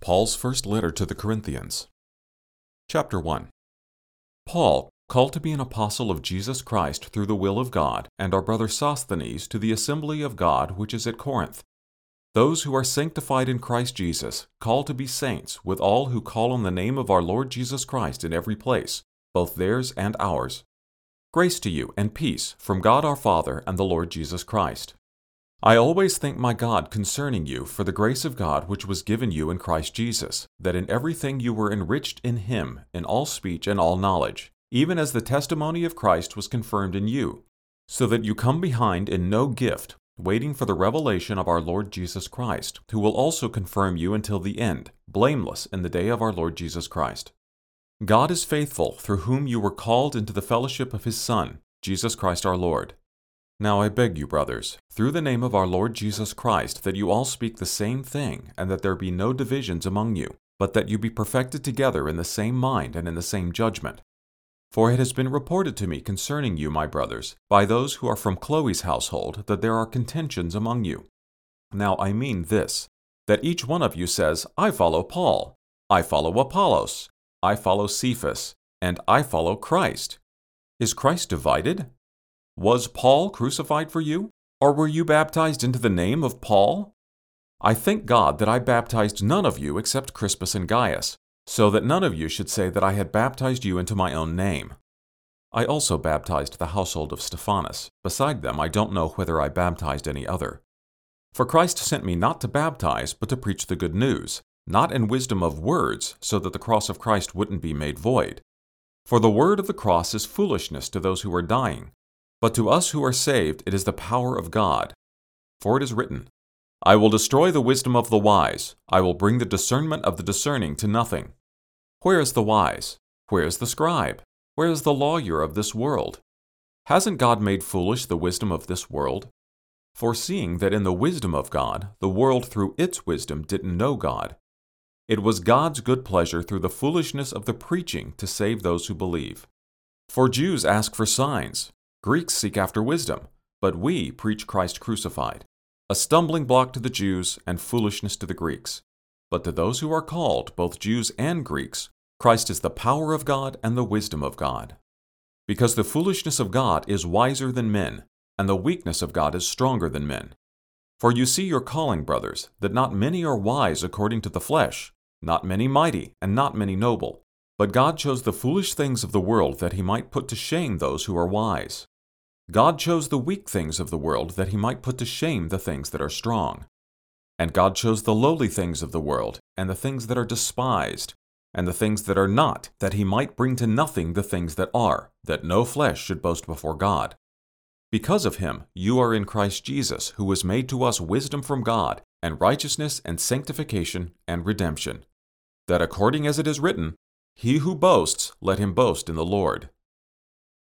Paul's first letter to the Corinthians. Chapter 1 Paul, called to be an apostle of Jesus Christ through the will of God, and our brother Sosthenes to the assembly of God which is at Corinth. Those who are sanctified in Christ Jesus, called to be saints, with all who call on the name of our Lord Jesus Christ in every place, both theirs and ours. Grace to you and peace from God our Father and the Lord Jesus Christ. I always thank my God concerning you for the grace of God which was given you in Christ Jesus, that in everything you were enriched in him, in all speech and all knowledge, even as the testimony of Christ was confirmed in you, so that you come behind in no gift, waiting for the revelation of our Lord Jesus Christ, who will also confirm you until the end, blameless in the day of our Lord Jesus Christ. God is faithful, through whom you were called into the fellowship of his Son, Jesus Christ our Lord. Now I beg you, brothers, through the name of our Lord Jesus Christ, that you all speak the same thing, and that there be no divisions among you, but that you be perfected together in the same mind and in the same judgment. For it has been reported to me concerning you, my brothers, by those who are from Chloe's household, that there are contentions among you. Now I mean this, that each one of you says, I follow Paul, I follow Apollos, I follow Cephas, and I follow Christ. Is Christ divided? Was Paul crucified for you? Or were you baptized into the name of Paul? I thank God that I baptized none of you except Crispus and Gaius, so that none of you should say that I had baptized you into my own name. I also baptized the household of Stephanas. Beside them, I don't know whether I baptized any other. For Christ sent me not to baptize, but to preach the good news, not in wisdom of words, so that the cross of Christ wouldn't be made void. For the word of the cross is foolishness to those who are dying but to us who are saved, it is the power of God. For it is written, I will destroy the wisdom of the wise, I will bring the discernment of the discerning to nothing. Where is the wise? Where is the scribe? Where is the lawyer of this world? Hasn't God made foolish the wisdom of this world? Foreseeing that in the wisdom of God, the world through its wisdom didn't know God. It was God's good pleasure through the foolishness of the preaching to save those who believe. For Jews ask for signs, Greeks seek after wisdom, but we preach Christ crucified, a stumbling block to the Jews and foolishness to the Greeks. But to those who are called, both Jews and Greeks, Christ is the power of God and the wisdom of God. Because the foolishness of God is wiser than men, and the weakness of God is stronger than men. For you see your calling, brothers, that not many are wise according to the flesh, not many mighty, and not many noble. But God chose the foolish things of the world that he might put to shame those who are wise. God chose the weak things of the world that he might put to shame the things that are strong. And God chose the lowly things of the world, and the things that are despised, and the things that are not, that he might bring to nothing the things that are, that no flesh should boast before God. Because of him, you are in Christ Jesus, who was made to us wisdom from God, and righteousness, and sanctification, and redemption. That according as it is written, he who boasts, let him boast in the Lord.